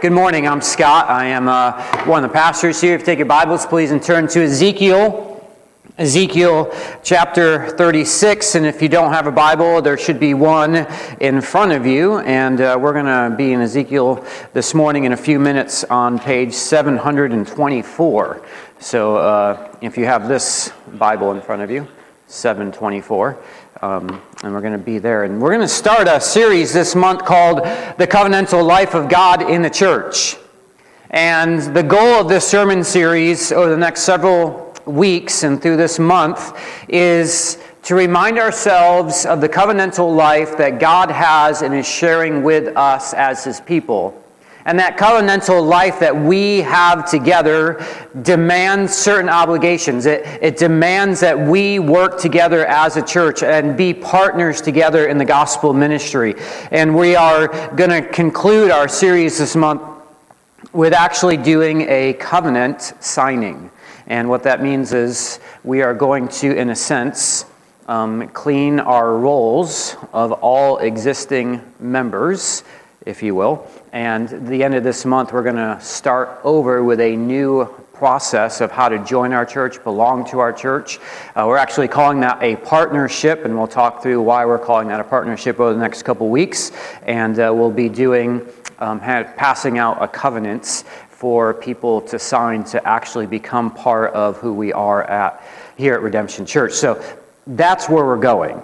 Good morning. I'm Scott. I am uh, one of the pastors here. If you take your Bibles, please, and turn to Ezekiel. Ezekiel chapter 36. And if you don't have a Bible, there should be one in front of you. And uh, we're going to be in Ezekiel this morning in a few minutes on page 724. So uh, if you have this Bible in front of you, 724. Um, and we're going to be there. And we're going to start a series this month called The Covenantal Life of God in the Church. And the goal of this sermon series over the next several weeks and through this month is to remind ourselves of the covenantal life that God has and is sharing with us as His people. And that covenantal life that we have together demands certain obligations. It, it demands that we work together as a church and be partners together in the gospel ministry. And we are going to conclude our series this month with actually doing a covenant signing. And what that means is we are going to, in a sense, um, clean our rolls of all existing members, if you will and at the end of this month, we're going to start over with a new process of how to join our church, belong to our church. Uh, we're actually calling that a partnership, and we'll talk through why we're calling that a partnership over the next couple weeks. And uh, we'll be doing, um, passing out a covenants for people to sign to actually become part of who we are at here at Redemption Church. So that's where we're going.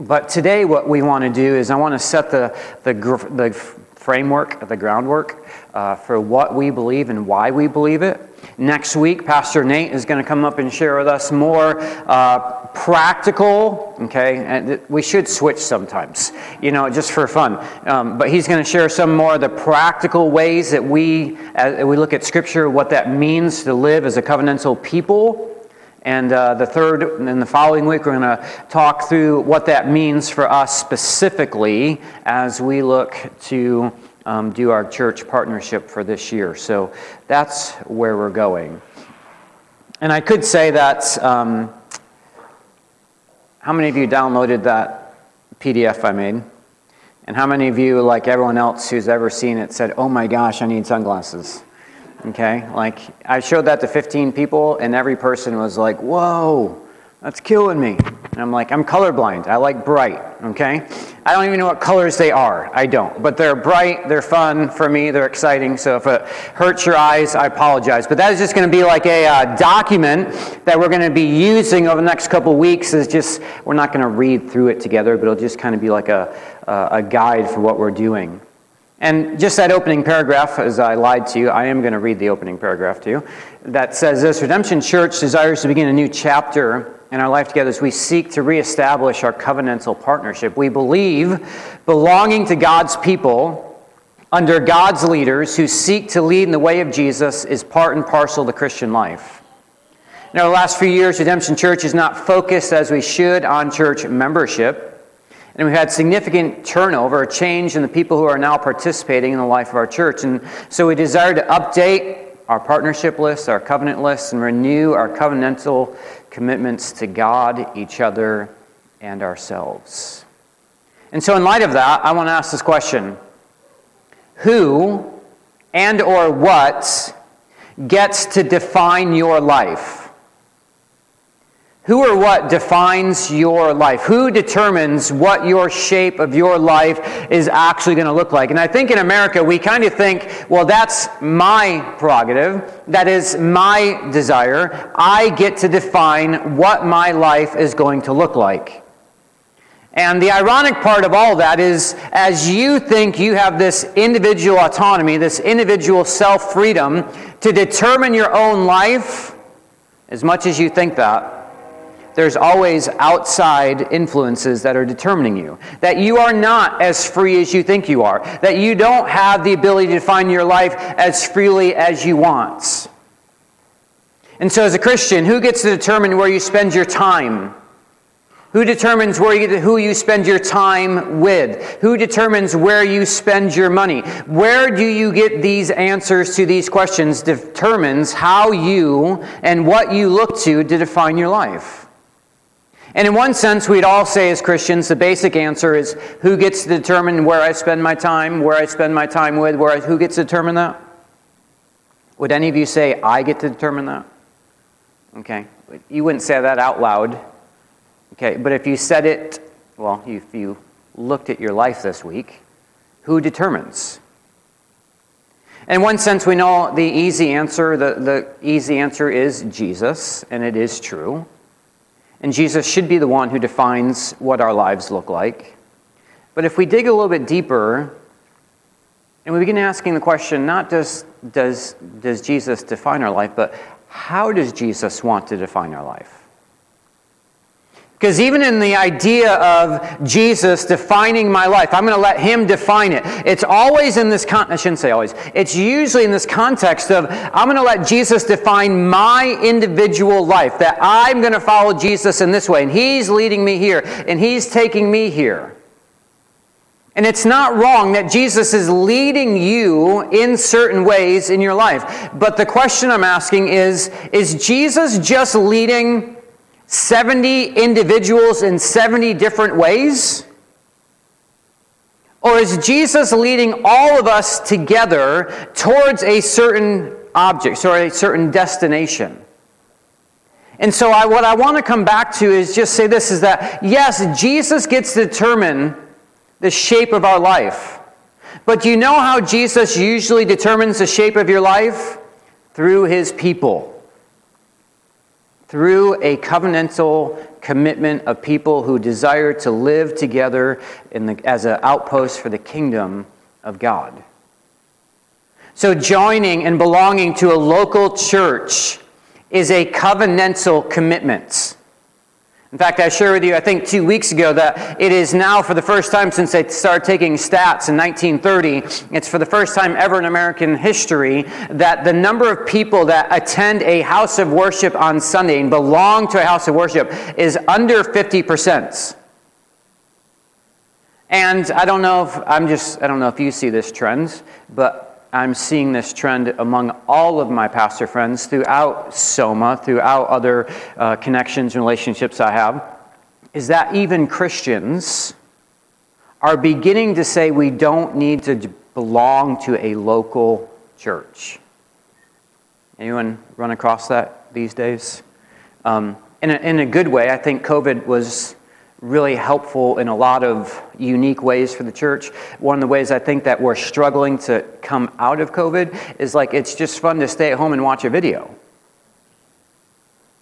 But today, what we want to do is I want to set the, the, the framework, the groundwork uh, for what we believe and why we believe it. Next week, Pastor Nate is going to come up and share with us more uh, practical, okay, and we should switch sometimes, you know, just for fun. Um, but he's going to share some more of the practical ways that we, as we look at Scripture, what that means to live as a covenantal people and uh, the third, and the following week, we're going to talk through what that means for us specifically as we look to um, do our church partnership for this year. So that's where we're going. And I could say that um, how many of you downloaded that PDF I made? And how many of you, like everyone else who's ever seen it, said, Oh my gosh, I need sunglasses? Okay? Like, I showed that to 15 people, and every person was like, whoa, that's killing me. And I'm like, I'm colorblind. I like bright. Okay? I don't even know what colors they are. I don't. But they're bright, they're fun for me, they're exciting. So if it hurts your eyes, I apologize. But that is just going to be like a uh, document that we're going to be using over the next couple weeks. Is just, we're not going to read through it together, but it'll just kind of be like a, a guide for what we're doing. And just that opening paragraph, as I lied to you, I am going to read the opening paragraph to you, that says this Redemption Church desires to begin a new chapter in our life together as we seek to reestablish our covenantal partnership. We believe belonging to God's people under God's leaders who seek to lead in the way of Jesus is part and parcel the Christian life. In our last few years, Redemption Church is not focused as we should on church membership. And we've had significant turnover, a change in the people who are now participating in the life of our church. And so we desire to update our partnership list, our covenant list, and renew our covenantal commitments to God, each other, and ourselves. And so in light of that, I want to ask this question. Who and or what gets to define your life? Who or what defines your life? Who determines what your shape of your life is actually going to look like? And I think in America, we kind of think, well, that's my prerogative. That is my desire. I get to define what my life is going to look like. And the ironic part of all that is, as you think you have this individual autonomy, this individual self freedom to determine your own life, as much as you think that, there's always outside influences that are determining you. That you are not as free as you think you are. That you don't have the ability to define your life as freely as you want. And so, as a Christian, who gets to determine where you spend your time? Who determines where you, who you spend your time with? Who determines where you spend your money? Where do you get these answers to these questions determines how you and what you look to to define your life. And in one sense, we'd all say as Christians, the basic answer is who gets to determine where I spend my time, where I spend my time with, where I, who gets to determine that? Would any of you say, I get to determine that? Okay. You wouldn't say that out loud. Okay. But if you said it, well, if you looked at your life this week, who determines? In one sense, we know the easy answer. The, the easy answer is Jesus, and it is true. And Jesus should be the one who defines what our lives look like. But if we dig a little bit deeper, and we begin asking the question not just does, does Jesus define our life, but how does Jesus want to define our life? Because even in the idea of Jesus defining my life, I'm going to let him define it. It's always in this con- I shouldn't say always. It's usually in this context of I'm going to let Jesus define my individual life. That I'm going to follow Jesus in this way, and he's leading me here, and he's taking me here. And it's not wrong that Jesus is leading you in certain ways in your life. But the question I'm asking is Is Jesus just leading 70 individuals in 70 different ways? Or is Jesus leading all of us together towards a certain object or a certain destination? And so, I, what I want to come back to is just say this is that, yes, Jesus gets to determine the shape of our life. But do you know how Jesus usually determines the shape of your life? Through his people through a covenantal commitment of people who desire to live together the, as an outpost for the kingdom of God. So, joining and belonging to a local church is a covenantal commitment. In fact, I shared with you, I think two weeks ago, that it is now for the first time since they started taking stats in 1930, it's for the first time ever in American history that the number of people that attend a house of worship on Sunday and belong to a house of worship is under 50%. And I don't know if I'm just, I don't know if you see this trend, but I'm seeing this trend among all of my pastor friends throughout Soma, throughout other uh, connections and relationships I have, is that even Christians are beginning to say we don't need to belong to a local church. Anyone run across that these days? Um, in, a, in a good way, I think COVID was really helpful in a lot of unique ways for the church. One of the ways I think that we're struggling to come out of COVID is like it's just fun to stay at home and watch a video.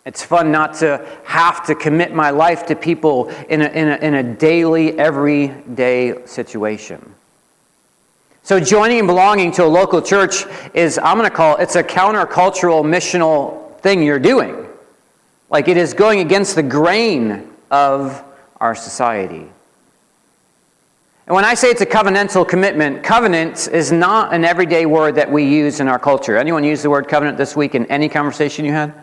It's fun not to have to commit my life to people in a, in a, in a daily, everyday situation. So, joining and belonging to a local church is, I'm going to call it, it's a countercultural missional thing you're doing. Like it is going against the grain of our society. And when I say it's a covenantal commitment, covenant is not an everyday word that we use in our culture. Anyone use the word covenant this week in any conversation you had?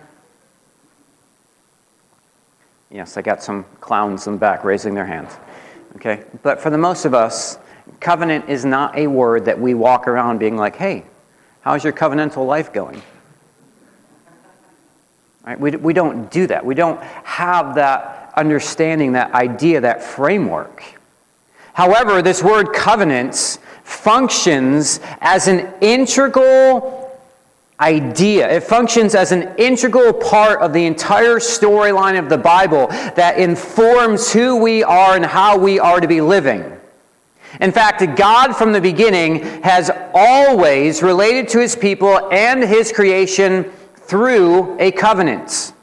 Yes, I got some clowns in the back raising their hands. Okay? But for the most of us, covenant is not a word that we walk around being like, hey, how's your covenantal life going? Right? We, we don't do that. We don't have that understanding, that idea, that framework. However, this word covenants functions as an integral idea. It functions as an integral part of the entire storyline of the Bible that informs who we are and how we are to be living. In fact, God from the beginning has always related to his people and his creation through a covenant.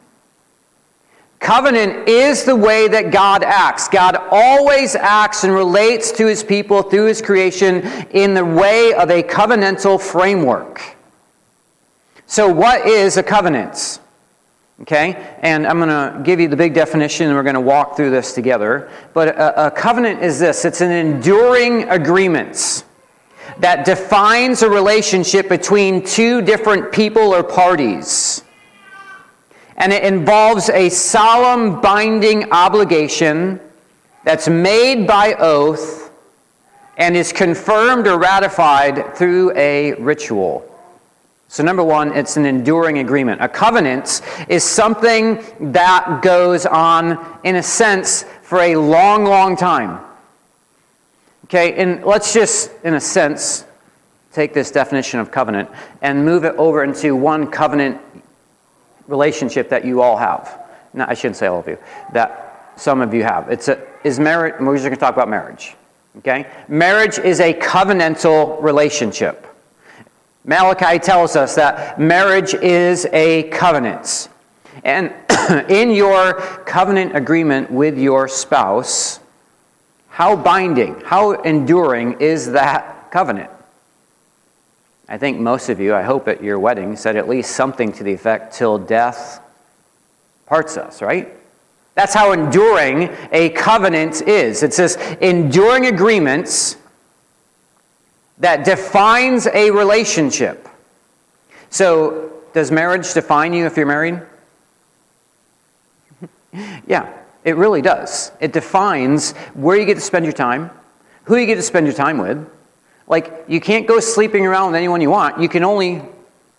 Covenant is the way that God acts. God always acts and relates to his people through his creation in the way of a covenantal framework. So, what is a covenant? Okay, and I'm going to give you the big definition and we're going to walk through this together. But a, a covenant is this it's an enduring agreement that defines a relationship between two different people or parties and it involves a solemn binding obligation that's made by oath and is confirmed or ratified through a ritual. So, number one, it's an enduring agreement. A covenant is something that goes on, in a sense, for a long, long time. Okay, and let's just, in a sense, take this definition of covenant and move it over into one covenant relationship that you all have. No, I shouldn't say all of you, that some of you have. It's a, is marriage, we're just going to talk about marriage. Okay? Marriage is a covenantal relationship. Malachi tells us that marriage is a covenant. And in your covenant agreement with your spouse, how binding, how enduring is that covenant? I think most of you, I hope at your wedding, said at least something to the effect, till death parts us, right? That's how enduring a covenant is. It's this enduring agreements that defines a relationship. So, does marriage define you if you're married? yeah, it really does. It defines where you get to spend your time, who you get to spend your time with. Like, you can't go sleeping around with anyone you want. You can only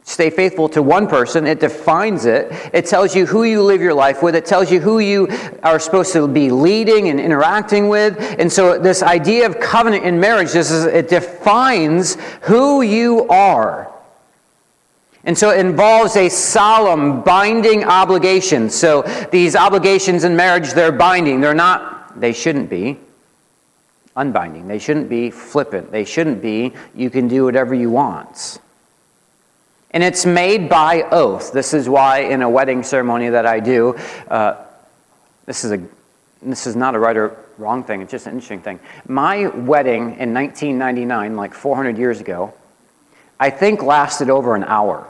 stay faithful to one person. It defines it. It tells you who you live your life with. It tells you who you are supposed to be leading and interacting with. And so this idea of covenant in marriage, this is, it defines who you are. And so it involves a solemn binding obligation. So these obligations in marriage, they're binding. They're not, they shouldn't be unbinding. They shouldn't be flippant. They shouldn't be, you can do whatever you want. And it's made by oath. This is why in a wedding ceremony that I do, uh, this is a this is not a right or wrong thing, it's just an interesting thing. My wedding in 1999, like 400 years ago, I think lasted over an hour.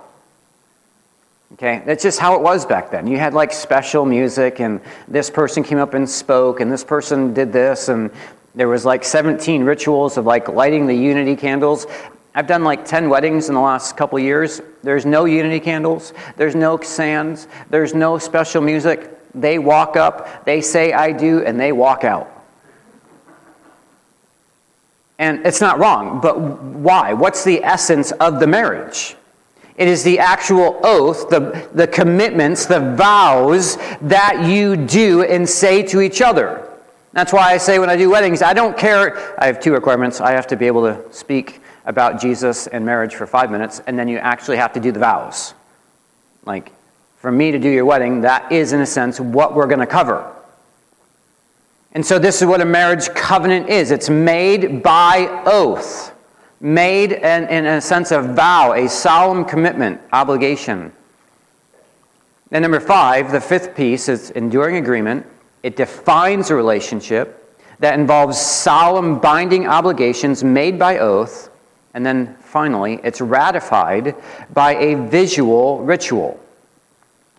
Okay, that's just how it was back then. You had like special music, and this person came up and spoke, and this person did this, and there was like 17 rituals of like lighting the unity candles. I've done like 10 weddings in the last couple years. There's no unity candles, there's no sands, there's no special music. They walk up, they say, I do, and they walk out. And it's not wrong, but why? What's the essence of the marriage? It is the actual oath, the, the commitments, the vows that you do and say to each other. That's why I say when I do weddings, I don't care. I have two requirements. I have to be able to speak about Jesus and marriage for five minutes, and then you actually have to do the vows. Like, for me to do your wedding, that is, in a sense, what we're going to cover. And so, this is what a marriage covenant is it's made by oath, made in, in a sense of vow, a solemn commitment, obligation. And number five, the fifth piece is enduring agreement. It defines a relationship that involves solemn binding obligations made by oath and then finally, it's ratified by a visual ritual.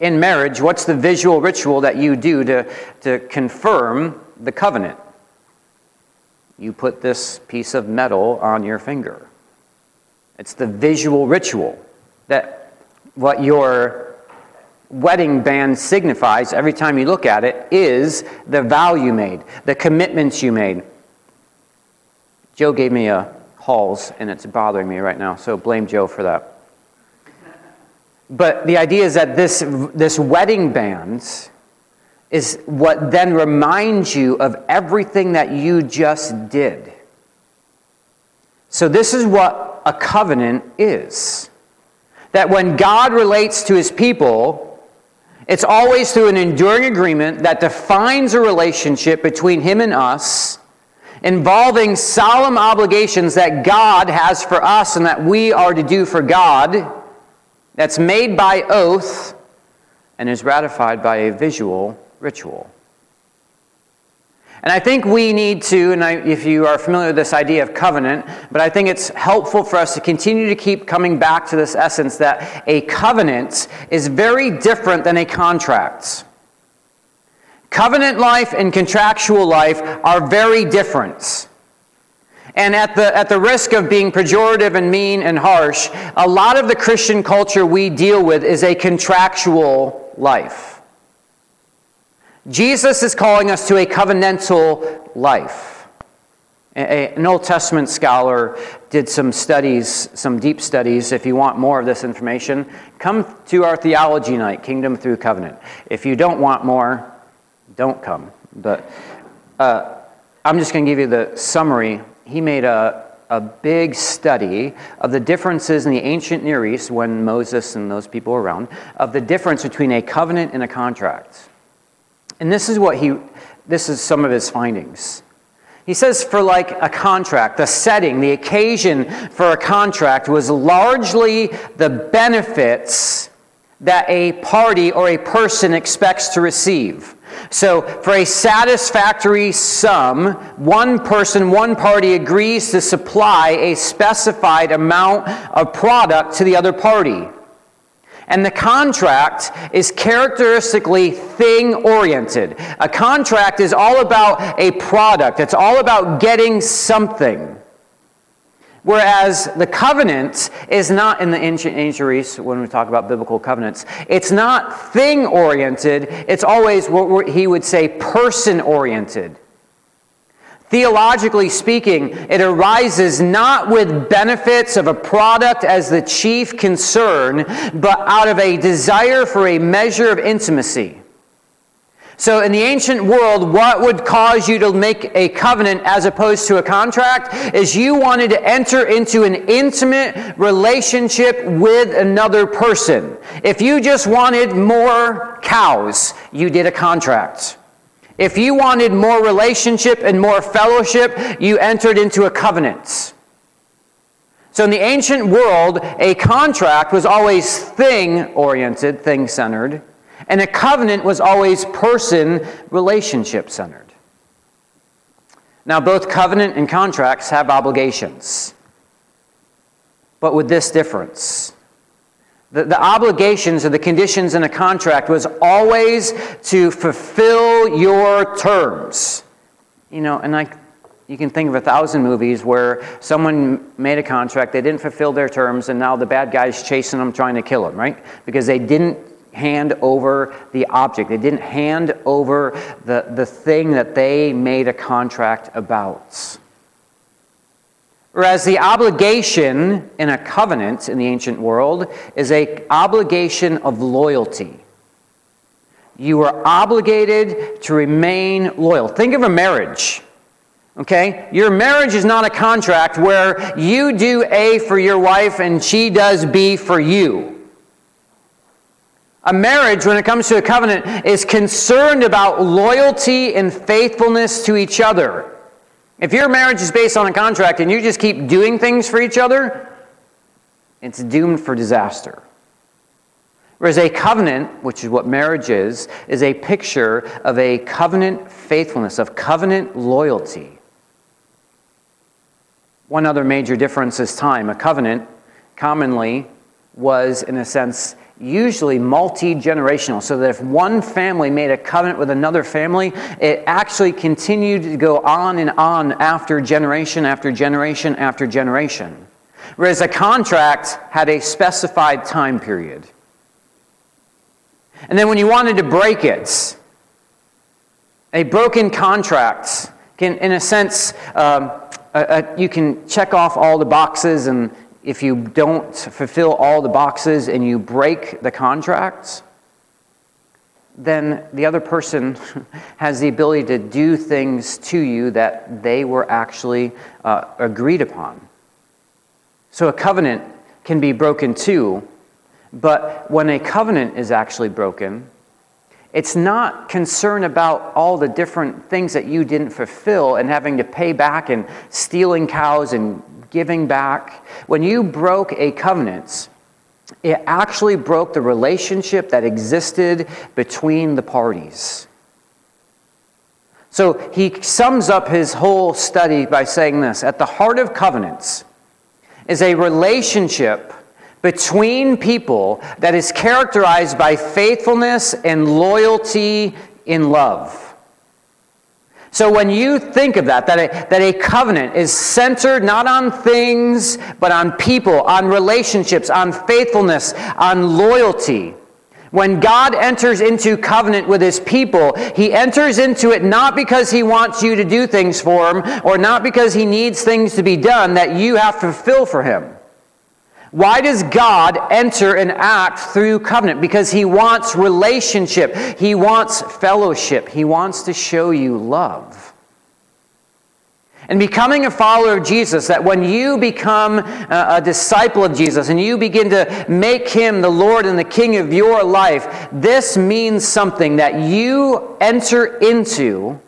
In marriage, what's the visual ritual that you do to, to confirm the covenant? You put this piece of metal on your finger. It's the visual ritual that what your wedding band signifies every time you look at it is the vow you made, the commitments you made. Joe gave me a Halls, and it's bothering me right now, so blame Joe for that. But the idea is that this, this wedding band is what then reminds you of everything that you just did. So, this is what a covenant is. That when God relates to his people, it's always through an enduring agreement that defines a relationship between him and us involving solemn obligations that God has for us and that we are to do for God, that's made by oath and is ratified by a visual ritual. And I think we need to, and I, if you are familiar with this idea of covenant, but I think it's helpful for us to continue to keep coming back to this essence that a covenant is very different than a contract. Covenant life and contractual life are very different. And at the, at the risk of being pejorative and mean and harsh, a lot of the Christian culture we deal with is a contractual life. Jesus is calling us to a covenantal life. An Old Testament scholar did some studies, some deep studies. If you want more of this information, come to our theology night, Kingdom Through Covenant. If you don't want more, don't come. But uh, I'm just going to give you the summary. He made a, a big study of the differences in the ancient Near East when Moses and those people were around, of the difference between a covenant and a contract. And this is what he, this is some of his findings. He says for like a contract, the setting, the occasion for a contract was largely the benefits that a party or a person expects to receive. So, for a satisfactory sum, one person, one party agrees to supply a specified amount of product to the other party. And the contract is characteristically thing oriented. A contract is all about a product, it's all about getting something. Whereas the covenant is not in the ancient East when we talk about biblical covenants. It's not thing oriented, it's always what he would say person oriented. Theologically speaking, it arises not with benefits of a product as the chief concern, but out of a desire for a measure of intimacy. So, in the ancient world, what would cause you to make a covenant as opposed to a contract is you wanted to enter into an intimate relationship with another person. If you just wanted more cows, you did a contract. If you wanted more relationship and more fellowship, you entered into a covenant. So, in the ancient world, a contract was always thing oriented, thing centered, and a covenant was always person relationship centered. Now, both covenant and contracts have obligations, but with this difference the, the obligations or the conditions in a contract was always to fulfill your terms. You know, and like you can think of a thousand movies where someone made a contract, they didn't fulfill their terms, and now the bad guy's chasing them, trying to kill them, right? Because they didn't hand over the object. They didn't hand over the, the thing that they made a contract about. Whereas the obligation in a covenant in the ancient world is a obligation of loyalty. You are obligated to remain loyal. Think of a marriage. Okay? Your marriage is not a contract where you do A for your wife and she does B for you. A marriage, when it comes to a covenant, is concerned about loyalty and faithfulness to each other. If your marriage is based on a contract and you just keep doing things for each other, it's doomed for disaster. Whereas a covenant, which is what marriage is, is a picture of a covenant faithfulness, of covenant loyalty. One other major difference is time. A covenant commonly was, in a sense, usually multi generational, so that if one family made a covenant with another family, it actually continued to go on and on after generation after generation after generation. Whereas a contract had a specified time period. And then when you wanted to break it, a broken contract can, in a sense, um, you can check off all the boxes and if you don't fulfill all the boxes and you break the contracts, then the other person has the ability to do things to you that they were actually uh, agreed upon. So a covenant can be broken too, but when a covenant is actually broken, it's not concern about all the different things that you didn't fulfill and having to pay back and stealing cows and giving back. When you broke a covenant, it actually broke the relationship that existed between the parties. So he sums up his whole study by saying this At the heart of covenants is a relationship between people that is characterized by faithfulness and loyalty in love. So when you think of that, that a, that a covenant is centered not on things, but on people, on relationships, on faithfulness, on loyalty, When God enters into covenant with his people, he enters into it not because he wants you to do things for him or not because he needs things to be done that you have to fulfill for him. Why does God enter and act through covenant? Because he wants relationship, he wants fellowship, he wants to show you love. And becoming a follower of Jesus, that when you become a, disciple of Jesus and you begin to make him the Lord and the King of your life, this means something that you enter into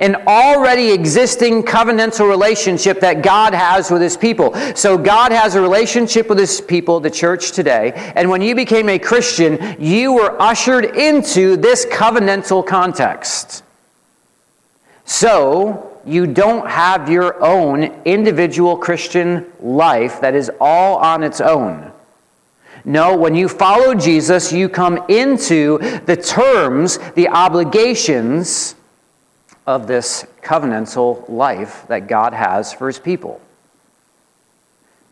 an already existing covenantal relationship that God has with his people. So God has a relationship with his people, the church today, and when you became a Christian, you were ushered into this covenantal context. So, you don't have your own individual Christian life that is all on its own. No, when you follow Jesus, you come into the terms, the obligations of this covenantal life that God has for his people.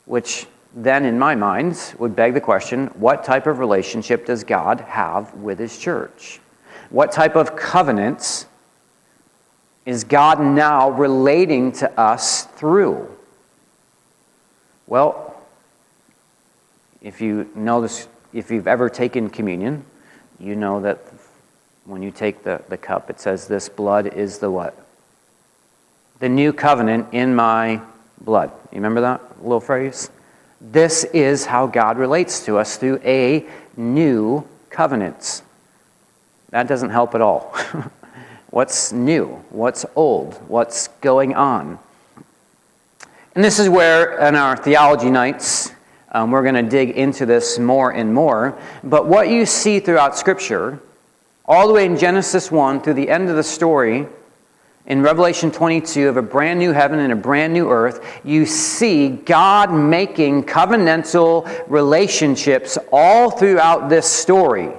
Which then, in my mind, would beg the question what type of relationship does God have with his church? What type of covenants is God now relating to us through? Well, if you know this, if you've ever taken communion, you know that when you take the, the cup, it says, This blood is the what? The new covenant in my blood. You remember that little phrase? This is how God relates to us through a new covenant. That doesn't help at all. What's new? What's old? What's going on? And this is where, in our theology nights, um, we're going to dig into this more and more. But what you see throughout Scripture, all the way in Genesis 1 through the end of the story, in Revelation 22 of a brand new heaven and a brand new earth, you see God making covenantal relationships all throughout this story.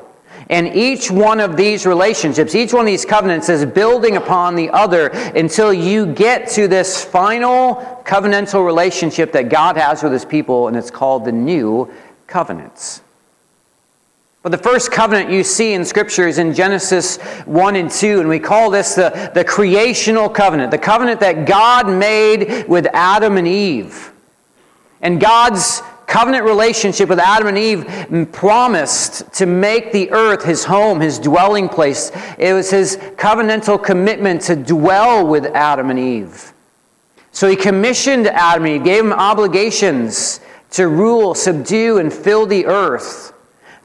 And each one of these relationships, each one of these covenants is building upon the other until you get to this final covenantal relationship that God has with his people, and it's called the new covenants. But the first covenant you see in Scripture is in Genesis 1 and 2, and we call this the, the creational covenant, the covenant that God made with Adam and Eve. And God's covenant relationship with Adam and Eve promised to make the earth his home, his dwelling place. It was his covenantal commitment to dwell with Adam and Eve. So he commissioned Adam and Eve, gave him obligations to rule, subdue, and fill the earth,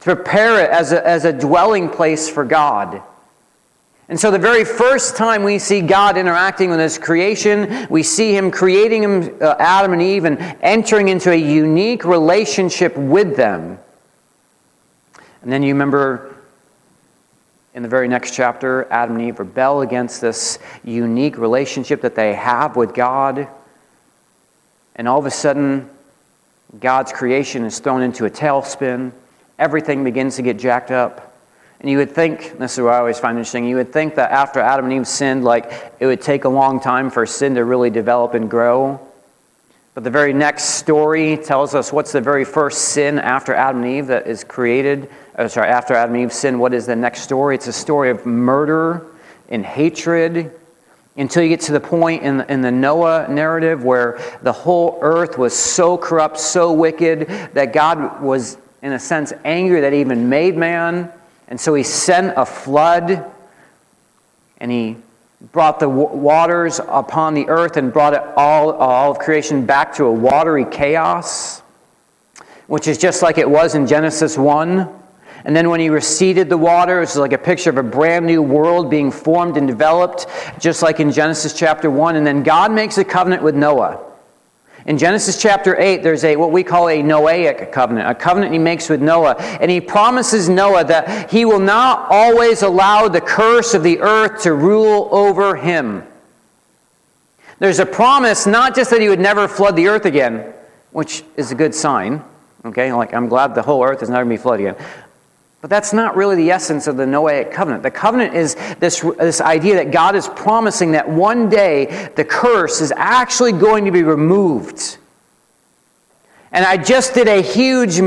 to prepare it as a, as a dwelling place for God. And so, the very first time we see God interacting with His creation, we see Him creating him, uh, Adam and Eve and entering into a unique relationship with them. And then you remember in the very next chapter, Adam and Eve rebel against this unique relationship that they have with God. And all of a sudden, God's creation is thrown into a tailspin. Everything begins to get jacked up. And you would think, this is what I always find interesting, you would think that after Adam and Eve sinned, like it would take a long time for sin to really develop and grow. But the very next story tells us what's the very first sin after Adam and Eve that is created. Oh, sorry, after Adam and Eve sin, what is the next story? It's a story of murder and hatred until you get to the point in, in the Noah narrative where the whole earth was so corrupt, so wicked, that God was, in a sense, angry that he even made man. And so he sent a flood and he brought the waters upon the earth and brought it all, all of creation back to a watery chaos, which is just like it was in Genesis 1. And then when he receded the water, it was like a picture of a brand new world being formed and developed, just like in Genesis chapter 1. And then God makes a covenant with Noah. In Genesis chapter 8, there's a what we call a Noahic covenant, a covenant he makes with Noah. And he promises Noah that he will not always allow the curse of the earth to rule over him. There's a promise not just that he would never flood the earth again, which is a good sign. Okay, like I'm glad the whole earth is never going to be flooded again. But that's not really the essence of the Noahic covenant. The covenant is this, this idea that God is promising that one day the curse is actually going to be removed. And I just did a huge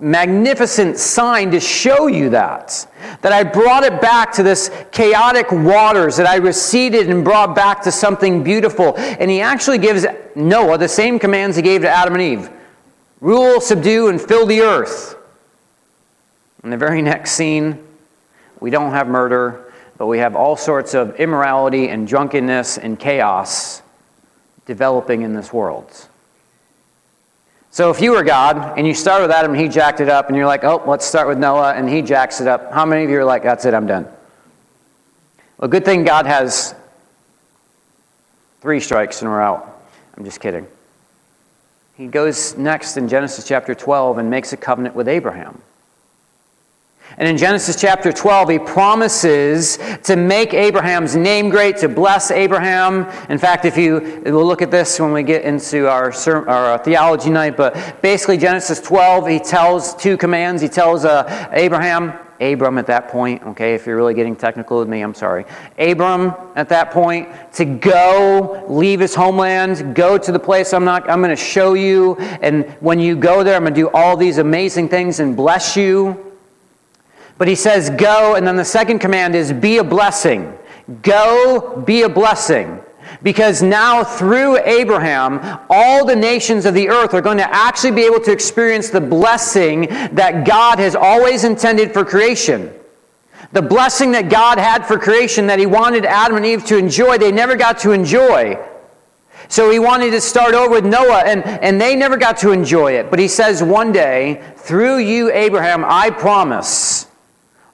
magnificent sign to show you that. That I brought it back to this chaotic waters, that I receded and brought back to something beautiful. And he actually gives Noah the same commands he gave to Adam and Eve rule, subdue, and fill the earth. In the very next scene, we don't have murder, but we have all sorts of immorality and drunkenness and chaos developing in this world. So if you were God and you start with Adam and he jacked it up, and you're like, oh, let's start with Noah and he jacks it up, how many of you are like, that's it, I'm done? Well, good thing God has three strikes and we're out. I'm just kidding. He goes next in Genesis chapter 12 and makes a covenant with Abraham. And in Genesis chapter 12, he promises to make Abraham's name great, to bless Abraham. In fact, if you, we'll look at this when we get into our, our uh, theology night, but basically, Genesis 12, he tells two commands. He tells uh, Abraham, Abram at that point, okay, if you're really getting technical with me, I'm sorry. Abram at that point to go, leave his homeland, go to the place I'm not I'm going to show you and when you go there I'm going to do all these amazing things and bless you. But he says, Go, and then the second command is be a blessing. Go, be a blessing. Because now, through Abraham, all the nations of the earth are going to actually be able to experience the blessing that God has always intended for creation. The blessing that God had for creation that He wanted Adam and Eve to enjoy, they never got to enjoy. So He wanted to start over with Noah, and, and they never got to enjoy it. But He says, One day, through you, Abraham, I promise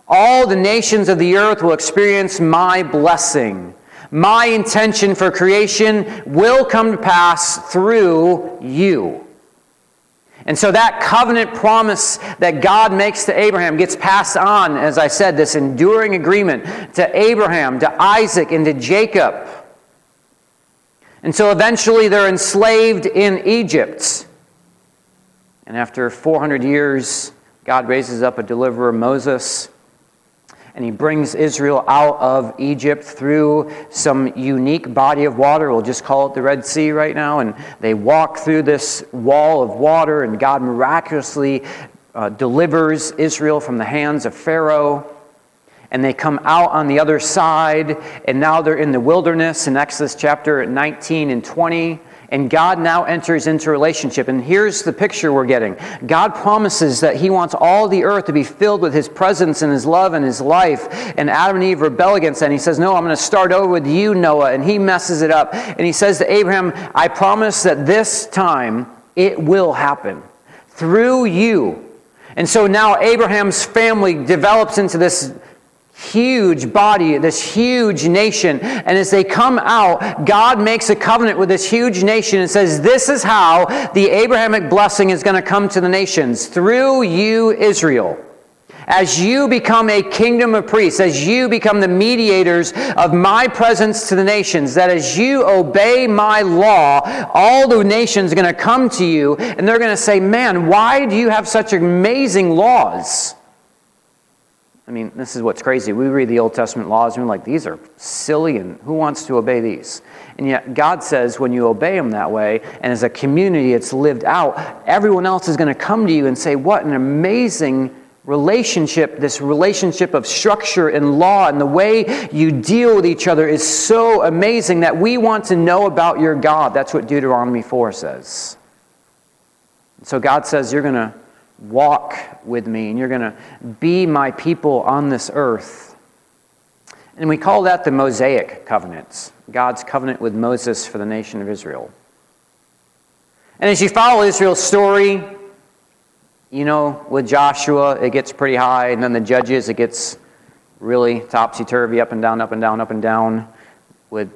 all the nations of the earth will experience my blessing. My intention for creation will come to pass through you. And so that covenant promise that God makes to Abraham gets passed on, as I said, this enduring agreement to Abraham, to Isaac, and to Jacob. And so eventually they're enslaved in Egypt. And after 400 years, God raises up a deliverer, Moses and he brings Israel out of Egypt through some unique body of water. We'll just call it the Red Sea right now. And they walk through this wall of water, and God miraculously uh, delivers Israel from the hands of Pharaoh. And they come out on the other side, and now they're in the wilderness in Exodus chapter 19 and 20 and God now enters into relationship. And here's the picture we're getting God promises that He wants all the earth to be filled with His presence and His love and His life. And Adam and Eve rebel against that. And He says, No, I'm going to start over with you, Noah. And He messes it up. And He says to Abraham, I promise that this time it will happen through you. And so now Abraham's family develops into this huge body, this huge nation. And as they come out, God makes a covenant with this huge nation and says, This is how the Abrahamic blessing is going to come to the nations through you, Israel. As you become a kingdom of priests, as you become the mediators of my presence to the nations, that as you obey my law, all the nations are going to come to you and they're going to say, Man, why do you have such amazing laws? I mean, this is what's crazy. We read the Old Testament laws and we're like, these are silly, and who wants to obey these? And yet, God says when you obey them that way, and as a community it's lived out, everyone else is going to come to you and say, What an amazing relationship, this relationship of structure and law, and the way you deal with each other is so amazing that we want to know about your God. That's what Deuteronomy 4 says. So God says, You're going to walk with me and you're going to be my people on this earth. And we call that the Mosaic covenants, God's covenant with Moses for the nation of Israel. And as you follow Israel's story, you know, with Joshua, it gets pretty high, and then the judges, it gets really topsy turvy, up and down, up and down, up and down, with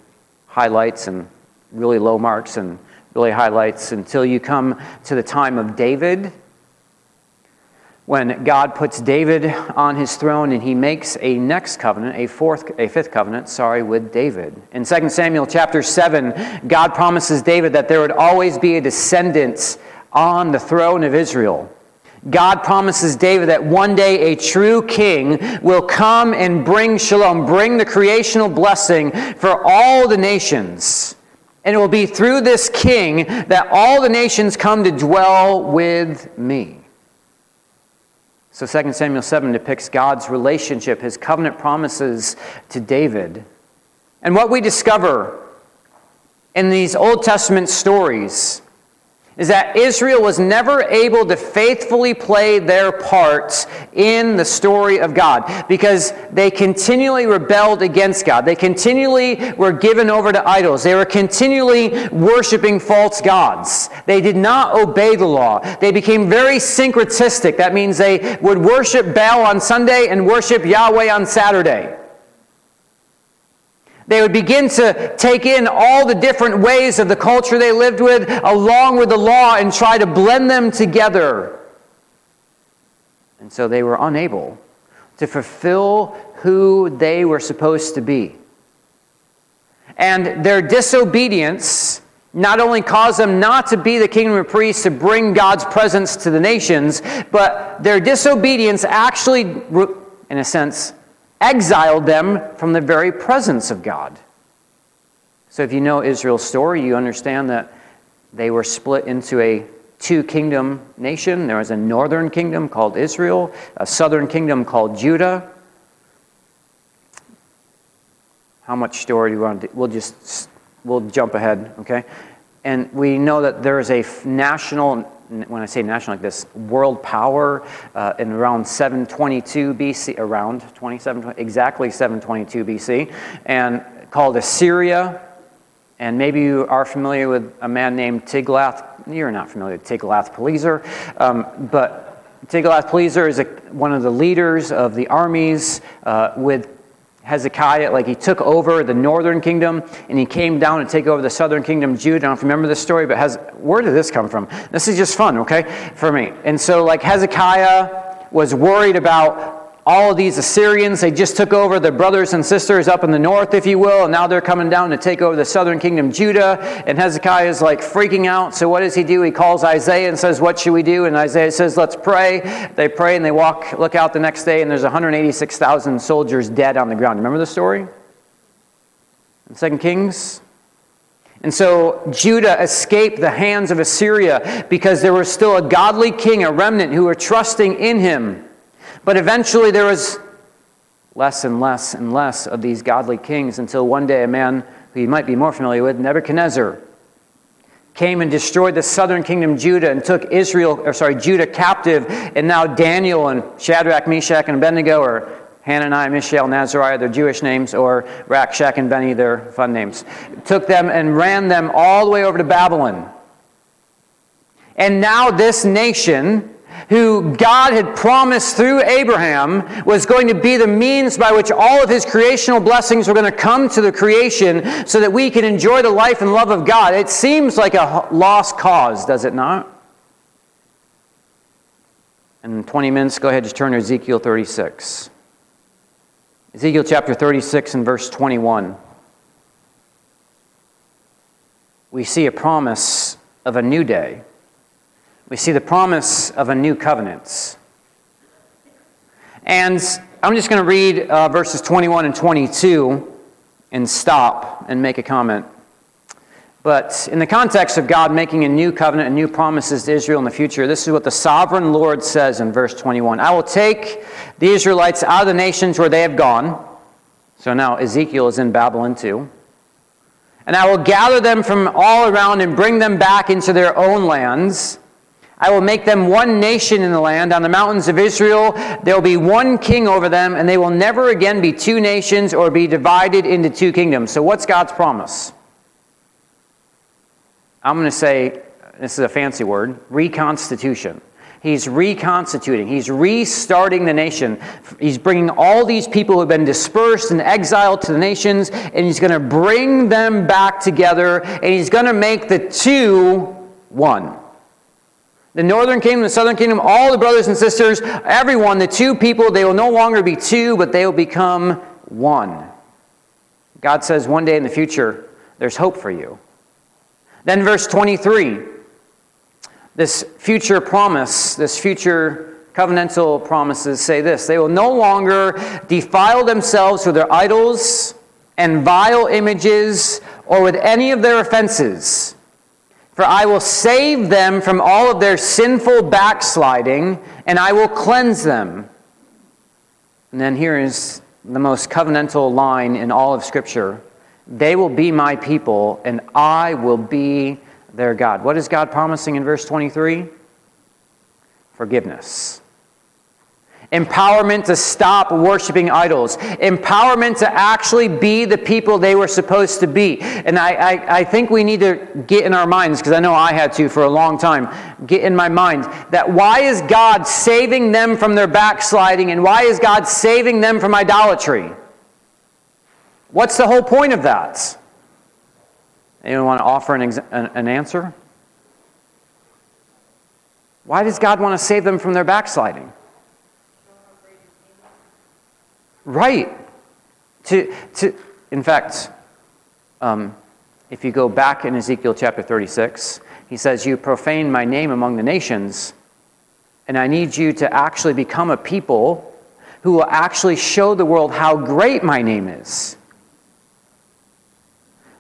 highlights and really low marks and really highlights until you come to the time of David when God puts David on his throne and he makes a next covenant, a fourth a fifth covenant, sorry, with David. In 2 Samuel chapter 7, God promises David that there would always be a descendant on the throne of Israel. God promises David that one day a true king will come and bring shalom, bring the creational blessing for all the nations. And it will be through this king that all the nations come to dwell with me. So 2 Samuel 7 depicts God's relationship, his covenant promises to David. And what we discover in these Old Testament stories is that Israel was never able to faithfully play their parts in the story of God because they continually rebelled against God. They continually were given over to idols. They were continually worshiping false gods. They did not obey the law. They became very syncretistic. That means they would worship Baal on Sunday and worship Yahweh on Saturday. They would begin to take in all the different ways of the culture they lived with, along with the law, and try to blend them together. And so they were unable to fulfill who they were supposed to be. And their disobedience not only caused them not to be the kingdom of priests to bring God's presence to the nations, but their disobedience actually, in a sense, exiled them from the very presence of God. So, if you know Israel's story, you understand that they were split into a two kingdom nation. There was a northern kingdom called Israel, a southern kingdom called Judah. How much story do you want to do? We'll just we'll jump ahead, okay? And we know that there is a national when I say national like this, world power uh, in around 722 BC, around 27, exactly 722 BC, and called Assyria. And maybe you are familiar with a man named Tiglath. You're not familiar with Tiglath-Pileser, um, but Tiglath-Pileser is a, one of the leaders of the armies uh, with Hezekiah, like he took over the northern kingdom and he came down to take over the southern kingdom, Judah. I don't know if you remember this story, but has, where did this come from? This is just fun, okay, for me. And so, like, Hezekiah was worried about all of these Assyrians, they just took over the brothers and sisters up in the north, if you will, and now they're coming down to take over the southern kingdom, Judah. And Hezekiah is like freaking out. So what does he do? He calls Isaiah and says, What should we do? And Isaiah says, Let's pray. They pray and they walk, look out the next day, and there's 186,000 soldiers dead on the ground. Remember the story? In 2 Kings? And so Judah escaped the hands of Assyria because there was still a godly king, a remnant, who were trusting in him. But eventually there was less and less and less of these godly kings until one day a man who you might be more familiar with, Nebuchadnezzar, came and destroyed the southern kingdom Judah and took Israel, or sorry, Judah captive, and now Daniel and Shadrach, Meshach, and Abednego, or Hananiah, Mishael, Azariah, their Jewish names, or Rack Shack and Benny, their fun names, took them and ran them all the way over to Babylon. And now this nation who God had promised through Abraham was going to be the means by which all of his creational blessings were going to come to the creation so that we can enjoy the life and love of God. It seems like a lost cause, does it not? In 20 minutes, go ahead, just turn to Ezekiel 36. Ezekiel chapter 36 and verse 21. We see a promise of a new day we see the promise of a new covenant. And I'm just going to read uh, verses 21 and 22 and stop and make a comment. But in the context of God making a new covenant and new promises to Israel in the future, this is what the sovereign Lord says in verse 21 I will take the Israelites out of the nations where they have gone. So now Ezekiel is in Babylon too. And I will gather them from all around and bring them back into their own lands. I will make them one nation in the land. On the mountains of Israel, there will be one king over them, and they will never again be two nations or be divided into two kingdoms. So, what's God's promise? I'm going to say, this is a fancy word, reconstitution. He's reconstituting. He's restarting the nation. He's bringing all these people who have been dispersed and exiled to the nations, and he's going to bring them back together, and he's going to make the two one. The northern kingdom, the southern kingdom, all the brothers and sisters, everyone, the two people, they will no longer be two, but they will become one. God says one day in the future, there's hope for you. Then, verse 23, this future promise, this future covenantal promises say this they will no longer defile themselves with their idols and vile images or with any of their offenses For I will save them from all of their sinful backsliding, and I will cleanse them. And then here is the most covenantal line in all of Scripture They will be my people, and I will be their God. What is God promising in verse 23? Forgiveness empowerment to stop worshiping idols, empowerment to actually be the people they were supposed to be. And I, I, I think we need to get in our minds, because I know I had to for a long time, get in my mind that why is God saving them from their backsliding and why is God saving them from idolatry? What's the whole point of that? Anyone want to offer an, ex- an, an answer? Why does God want to save them from their backsliding? Right. To, to, in fact, um, if you go back in Ezekiel chapter 36, he says, You profane my name among the nations, and I need you to actually become a people who will actually show the world how great my name is.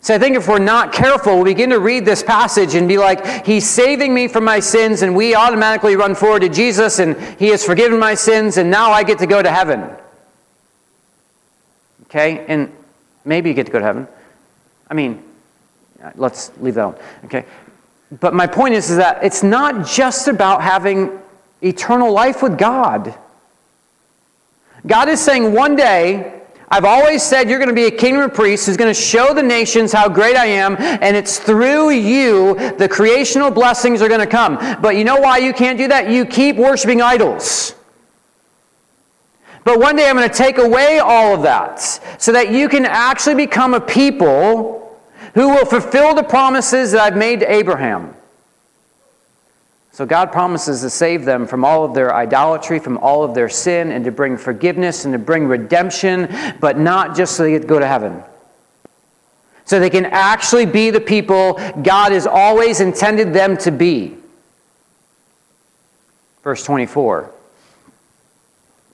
So I think if we're not careful, we'll begin to read this passage and be like, He's saving me from my sins, and we automatically run forward to Jesus, and He has forgiven my sins, and now I get to go to heaven. Okay? And maybe you get to go to heaven. I mean, let's leave that on. Okay? But my point is, is that it's not just about having eternal life with God. God is saying one day, I've always said you're going to be a kingdom of priests who's going to show the nations how great I am, and it's through you the creational blessings are going to come. But you know why you can't do that? You keep worshiping idols. But one day I'm going to take away all of that so that you can actually become a people who will fulfill the promises that I've made to Abraham. So God promises to save them from all of their idolatry, from all of their sin, and to bring forgiveness and to bring redemption, but not just so they go to heaven. So they can actually be the people God has always intended them to be. Verse 24.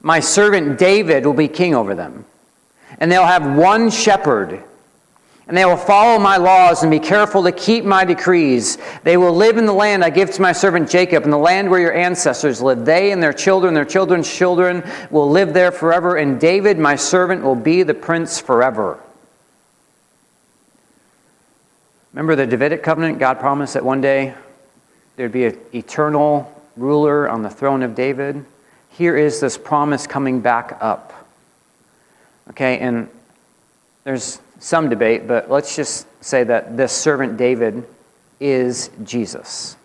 My servant David will be king over them. And they'll have one shepherd. And they will follow my laws and be careful to keep my decrees. They will live in the land I give to my servant Jacob, in the land where your ancestors lived. They and their children, their children's children, will live there forever. And David, my servant, will be the prince forever. Remember the Davidic covenant? God promised that one day there'd be an eternal ruler on the throne of David here is this promise coming back up. Okay, and there's some debate, but let's just say that this servant David is Jesus.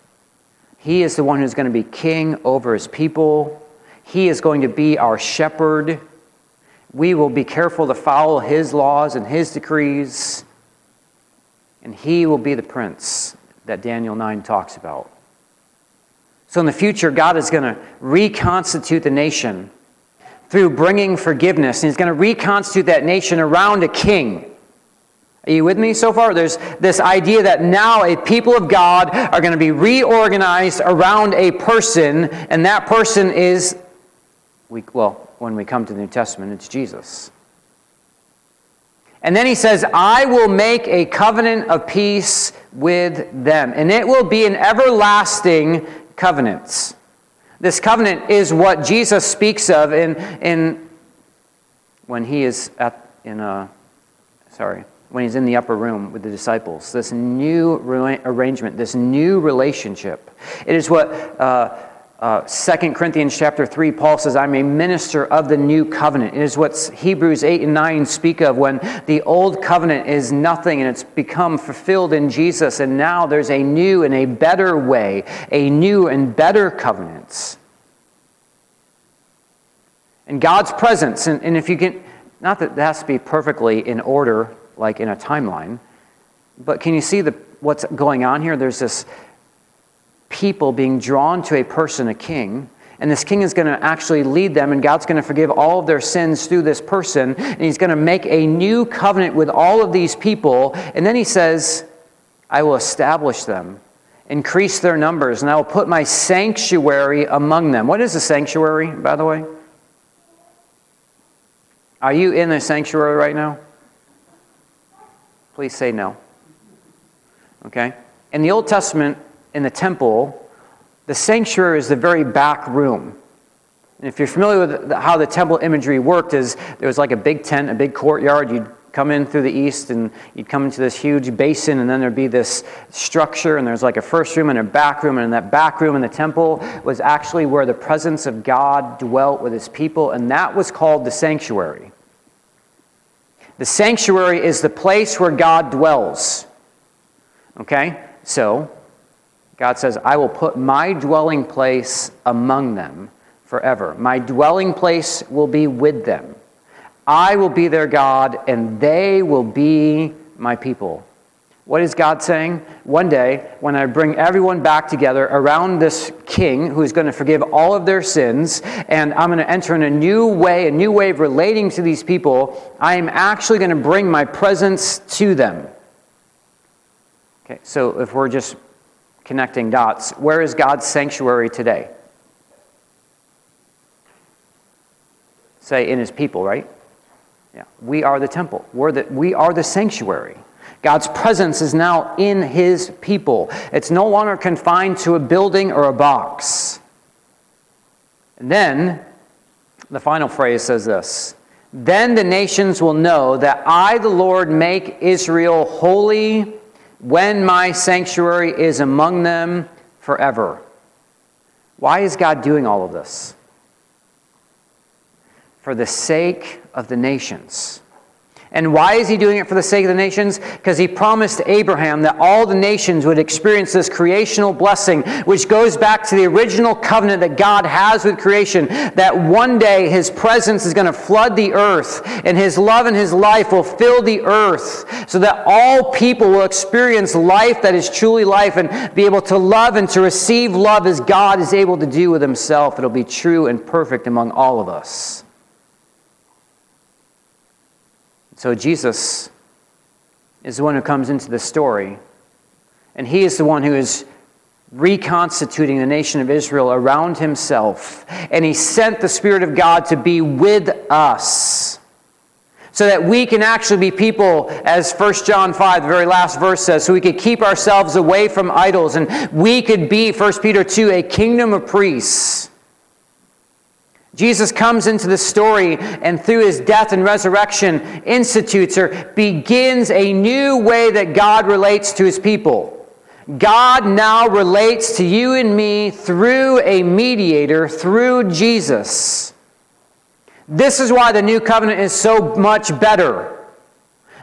He is the one who's going to be king over his people. He is going to be our shepherd. We will be careful to follow his laws and his decrees. And he will be the prince that Daniel 9 talks about. So in the future, God is going to reconstitute the nation through bringing forgiveness. And He's going to reconstitute that nation around a king. Are you with me so far? There's this idea that now a people of God are going to be reorganized around a person, and that person is, we, well, when we come to the New Testament, it's Jesus. And then he says, I will make a covenant of peace with them, and it will be an everlasting covenants. This covenant is what Jesus speaks of in, in when he is at in a sorry when he's in the upper room with the disciples. This new arrangement, this new relationship. It is what uh, uh, 2 Corinthians chapter 3, Paul says, I'm a minister of the new covenant. It is what Hebrews 8 and 9 speak of when the old covenant is nothing and it's become fulfilled in Jesus. And now there's a new and a better way, a new and better covenant. And God's presence, and, and if you can, not that that has to be perfectly in order, like in a timeline, but can you see the, what's going on here? There's this people being drawn to a person, a king. And this king is going to actually lead them, and God's going to forgive all of their sins through this person. And he's going to make a new covenant with all of these people. And then he says, I will establish them, increase their numbers, and I will put my sanctuary among them. What is a sanctuary, by the way? Are you in the sanctuary right now? Please say no. Okay? In the Old Testament, in the temple, the sanctuary is the very back room. And if you're familiar with how the temple imagery worked, is there was like a big tent, a big courtyard. You'd come in through the east and you'd come into this huge basin and then there'd be this structure and there's like a first room and a back room. And in that back room in the temple was actually where the presence of god dwelt with his people. And that was called the sanctuary. The sanctuary is the place where god dwells. Okay? So god says i will put my dwelling place among them forever my dwelling place will be with them I will be their God, and they will be my people. What is God saying? One day, when I bring everyone back together around this king who is going to forgive all of their sins, and I'm going to enter in a new way, a new way of relating to these people, I am actually going to bring my presence to them. Okay, so if we're just connecting dots, where is God's sanctuary today? Say, in his people, right? Yeah. We are the temple. We're the, we are the sanctuary. God's presence is now in his people. It's no longer confined to a building or a box. And then the final phrase says this Then the nations will know that I, the Lord, make Israel holy when my sanctuary is among them forever. Why is God doing all of this? For the sake of the nations. And why is he doing it for the sake of the nations? Because he promised Abraham that all the nations would experience this creational blessing, which goes back to the original covenant that God has with creation, that one day his presence is going to flood the earth, and his love and his life will fill the earth, so that all people will experience life that is truly life and be able to love and to receive love as God is able to do with himself. It'll be true and perfect among all of us. So Jesus is the one who comes into the story, and he is the one who is reconstituting the nation of Israel around himself. And he sent the Spirit of God to be with us so that we can actually be people, as 1 John 5, the very last verse says, so we could keep ourselves away from idols and we could be, 1 Peter 2, a kingdom of priests. Jesus comes into the story and through his death and resurrection institutes or begins a new way that God relates to his people. God now relates to you and me through a mediator, through Jesus. This is why the new covenant is so much better.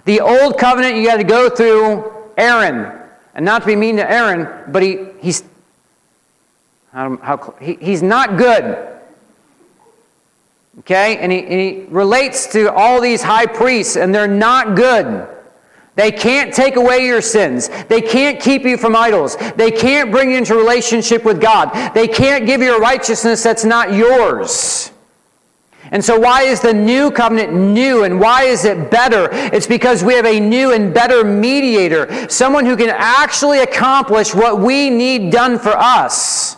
The old covenant, you got to go through Aaron. And not to be mean to Aaron, but he, he's, how, he, he's not good. Okay? And he, and he relates to all these high priests, and they're not good. They can't take away your sins. They can't keep you from idols. They can't bring you into relationship with God. They can't give you a righteousness that's not yours. And so, why is the new covenant new and why is it better? It's because we have a new and better mediator, someone who can actually accomplish what we need done for us.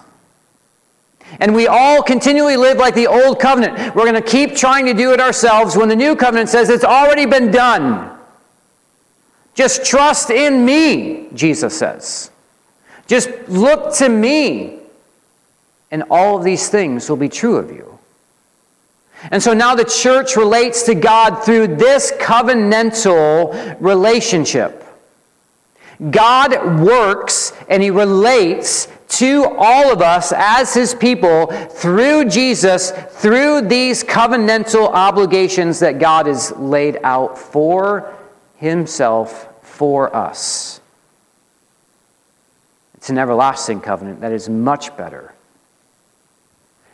And we all continually live like the old covenant. We're going to keep trying to do it ourselves when the new covenant says it's already been done. Just trust in me, Jesus says. Just look to me, and all of these things will be true of you. And so now the church relates to God through this covenantal relationship. God works and he relates to all of us as his people through Jesus, through these covenantal obligations that God has laid out for himself for us. It's an everlasting covenant that is much better.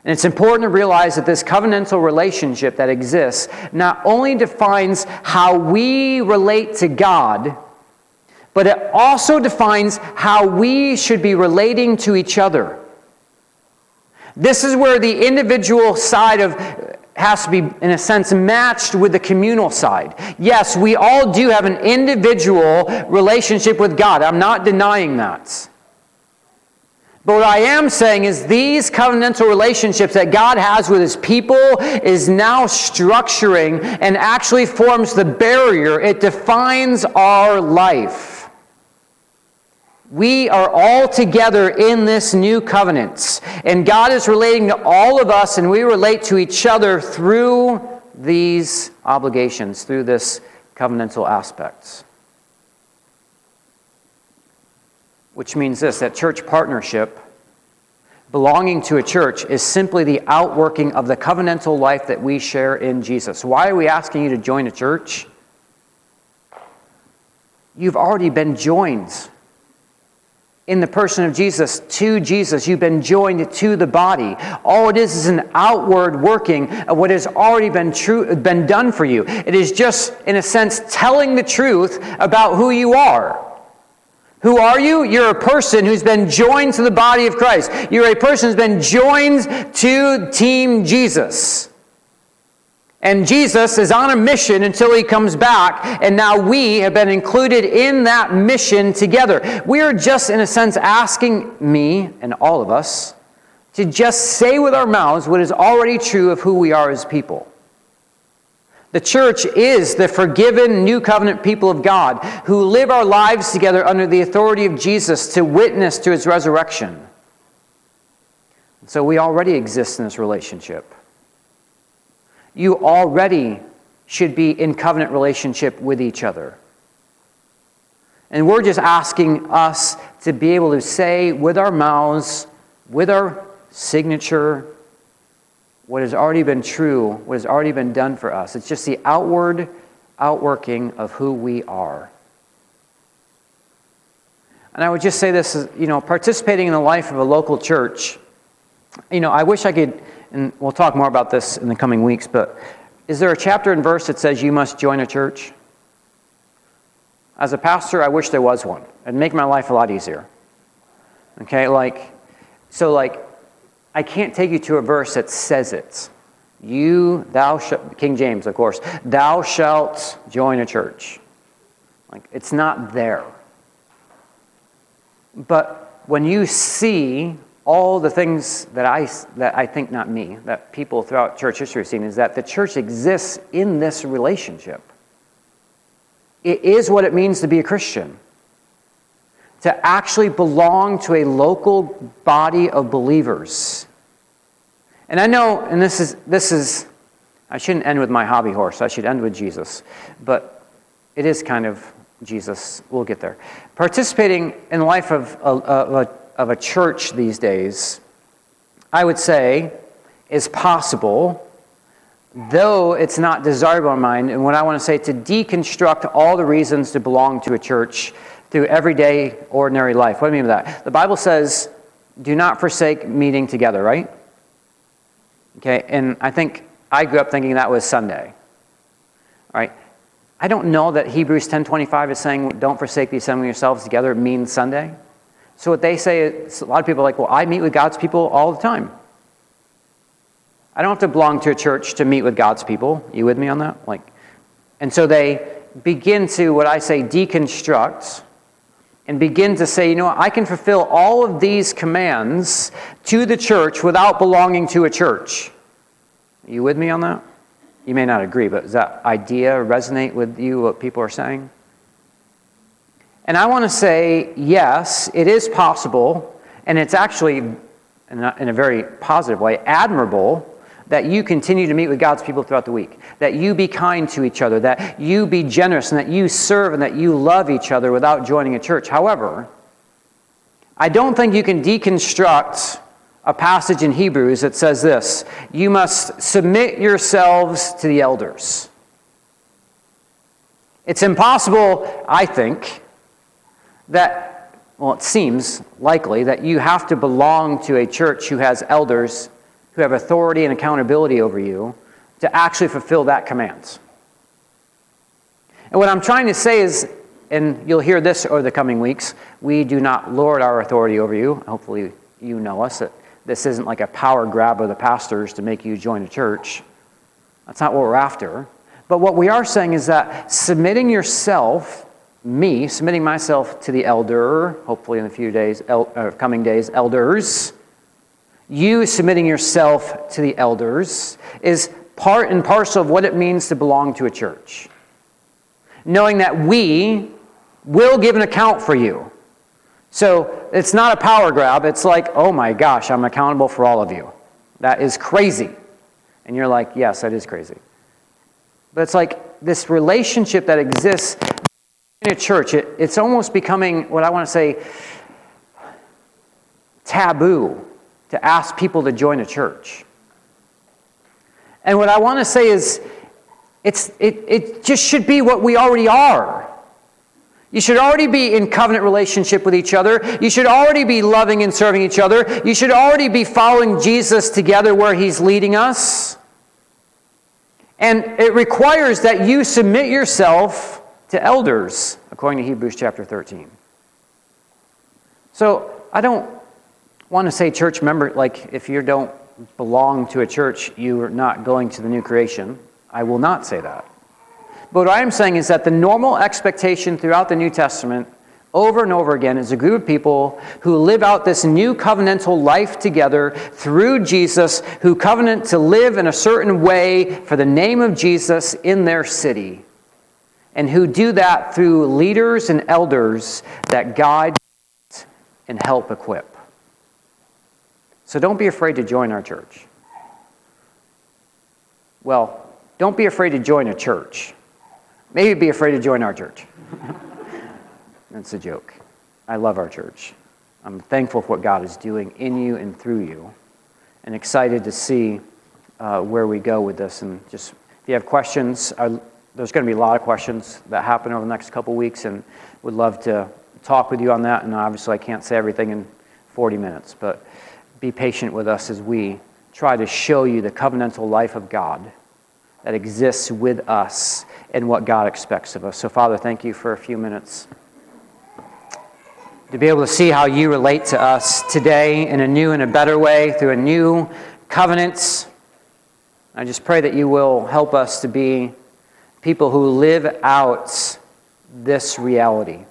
And it's important to realize that this covenantal relationship that exists not only defines how we relate to God but it also defines how we should be relating to each other. This is where the individual side of has to be, in a sense, matched with the communal side. Yes, we all do have an individual relationship with God. I'm not denying that. But what I am saying is these covenantal relationships that God has with his people is now structuring and actually forms the barrier. It defines our life. We are all together in this new covenant. And God is relating to all of us, and we relate to each other through these obligations, through this covenantal aspects. Which means this that church partnership, belonging to a church, is simply the outworking of the covenantal life that we share in Jesus. Why are we asking you to join a church? You've already been joined in the person of Jesus to Jesus. You've been joined to the body. All it is is an outward working of what has already been true, been done for you. It is just, in a sense, telling the truth about who you are. Who are you? You're a person who's been joined to the body of Christ. You're a person who's been joined to Team Jesus. And Jesus is on a mission until he comes back, and now we have been included in that mission together. We are just, in a sense, asking me and all of us to just say with our mouths what is already true of who we are as people. The church is the forgiven new covenant people of God who live our lives together under the authority of Jesus to witness to his resurrection. So we already exist in this relationship you already should be in covenant relationship with each other. And we're just asking us to be able to say with our mouths, with our signature, what has already been true, what has already been done for us. It's just the outward outworking of who we are. And I would just say this, you know, participating in the life of a local church, you know, I wish I could and we'll talk more about this in the coming weeks, but is there a chapter and verse that says you must join a church? As a pastor, I wish there was one. It'd make my life a lot easier. Okay, like, so like, I can't take you to a verse that says it. You, thou shalt, King James, of course, thou shalt join a church. Like, it's not there. But when you see all the things that I, that I think, not me, that people throughout church history have seen, is that the church exists in this relationship. It is what it means to be a Christian. To actually belong to a local body of believers. And I know, and this is, this is, I shouldn't end with my hobby horse, I should end with Jesus. But it is kind of Jesus. We'll get there. Participating in the life of a, a, a of a church these days, I would say, is possible, though it's not desirable in mind. And what I want to say to deconstruct all the reasons to belong to a church through everyday, ordinary life. What do I mean by that? The Bible says, do not forsake meeting together, right? Okay, and I think I grew up thinking that was Sunday. All right. I don't know that Hebrews 10:25 is saying don't forsake the assembling yourselves together means Sunday. So what they say is a lot of people are like, well, I meet with God's people all the time. I don't have to belong to a church to meet with God's people. You with me on that? Like, and so they begin to what I say deconstruct and begin to say, you know, I can fulfill all of these commands to the church without belonging to a church. You with me on that? You may not agree, but does that idea resonate with you, what people are saying? And I want to say, yes, it is possible, and it's actually, in a, very positive way, admirable that you continue to meet with God's people throughout the week, that you be kind to each other, that you be generous, and that you serve and that you love each other without joining a church. However, I don't think you can deconstruct a passage in Hebrews that says this You must submit yourselves to the elders. It's impossible, I think, that, well, it seems likely that you have to belong to a church who has elders who have authority and accountability over you to actually fulfill that command. And what I'm trying to say is, and you'll hear this over the coming weeks, we do not lord our authority over you. Hopefully, you know us, that this isn't like a power grab of the pastors to make you join a church. That's not what we're after. But what we are saying is that submitting yourself me submitting myself to the elder, hopefully in a few days, el- uh, coming days, elders, you submitting yourself to the elders is part and parcel of what it means to belong to a church. Knowing that we will give an account for you So it's not a power grab. It's like, oh my gosh, I'm accountable for all of you. That is crazy. And you're like, yes, that is crazy. But it's like this relationship that exists in a church, it, it's almost becoming what I want to say taboo to ask people to join a church. And what I want to say is, it's, it, it just should be what we already are. You should already be in covenant relationship with each other. You should already be loving and serving each other. You should already be following Jesus together where he's leading us. And it requires that you submit yourself to elders, according to Hebrews chapter 13. So I don't want to say church member, like if you don't belong to a church, you are not going to the new creation. I will not say that. But what I am saying is that the normal expectation throughout the New Testament, over and over again, is a group of people who live out this new covenantal life together through Jesus, who covenant to live in a certain way for the name of Jesus in their city, and who do that through leaders and elders that guide and help equip. So don't be afraid to join our church. Well, don't be afraid to join a church. Maybe be afraid to join our church. That's a joke. I love our church. I'm thankful for what God is doing in you and through you, and excited to see uh, where we go with this. And just if you have questions, uh, there's going to be a lot of questions that happen over the next couple weeks, and would love to talk with you on that. And obviously, I can't say everything in 40 minutes, but be patient with us as we try to show you the covenantal life of God that exists with us and what God expects of us. So, Father, thank you for a few minutes to be able to see how you relate to us today in a new and a better way through a new covenant. I just pray that you will help us to be people who live out this reality.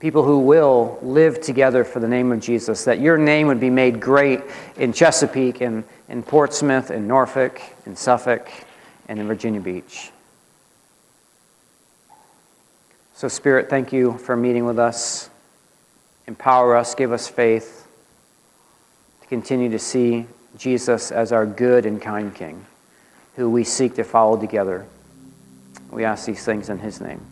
People who will live together for the name of Jesus, that your name would be made great in Chesapeake and in Portsmouth, in Norfolk, in Suffolk, and in Virginia Beach. So, Spirit, thank you for meeting with us. Empower us, give us faith to continue to see Jesus as our good and kind King, who we seek to follow together. We ask these things in his name.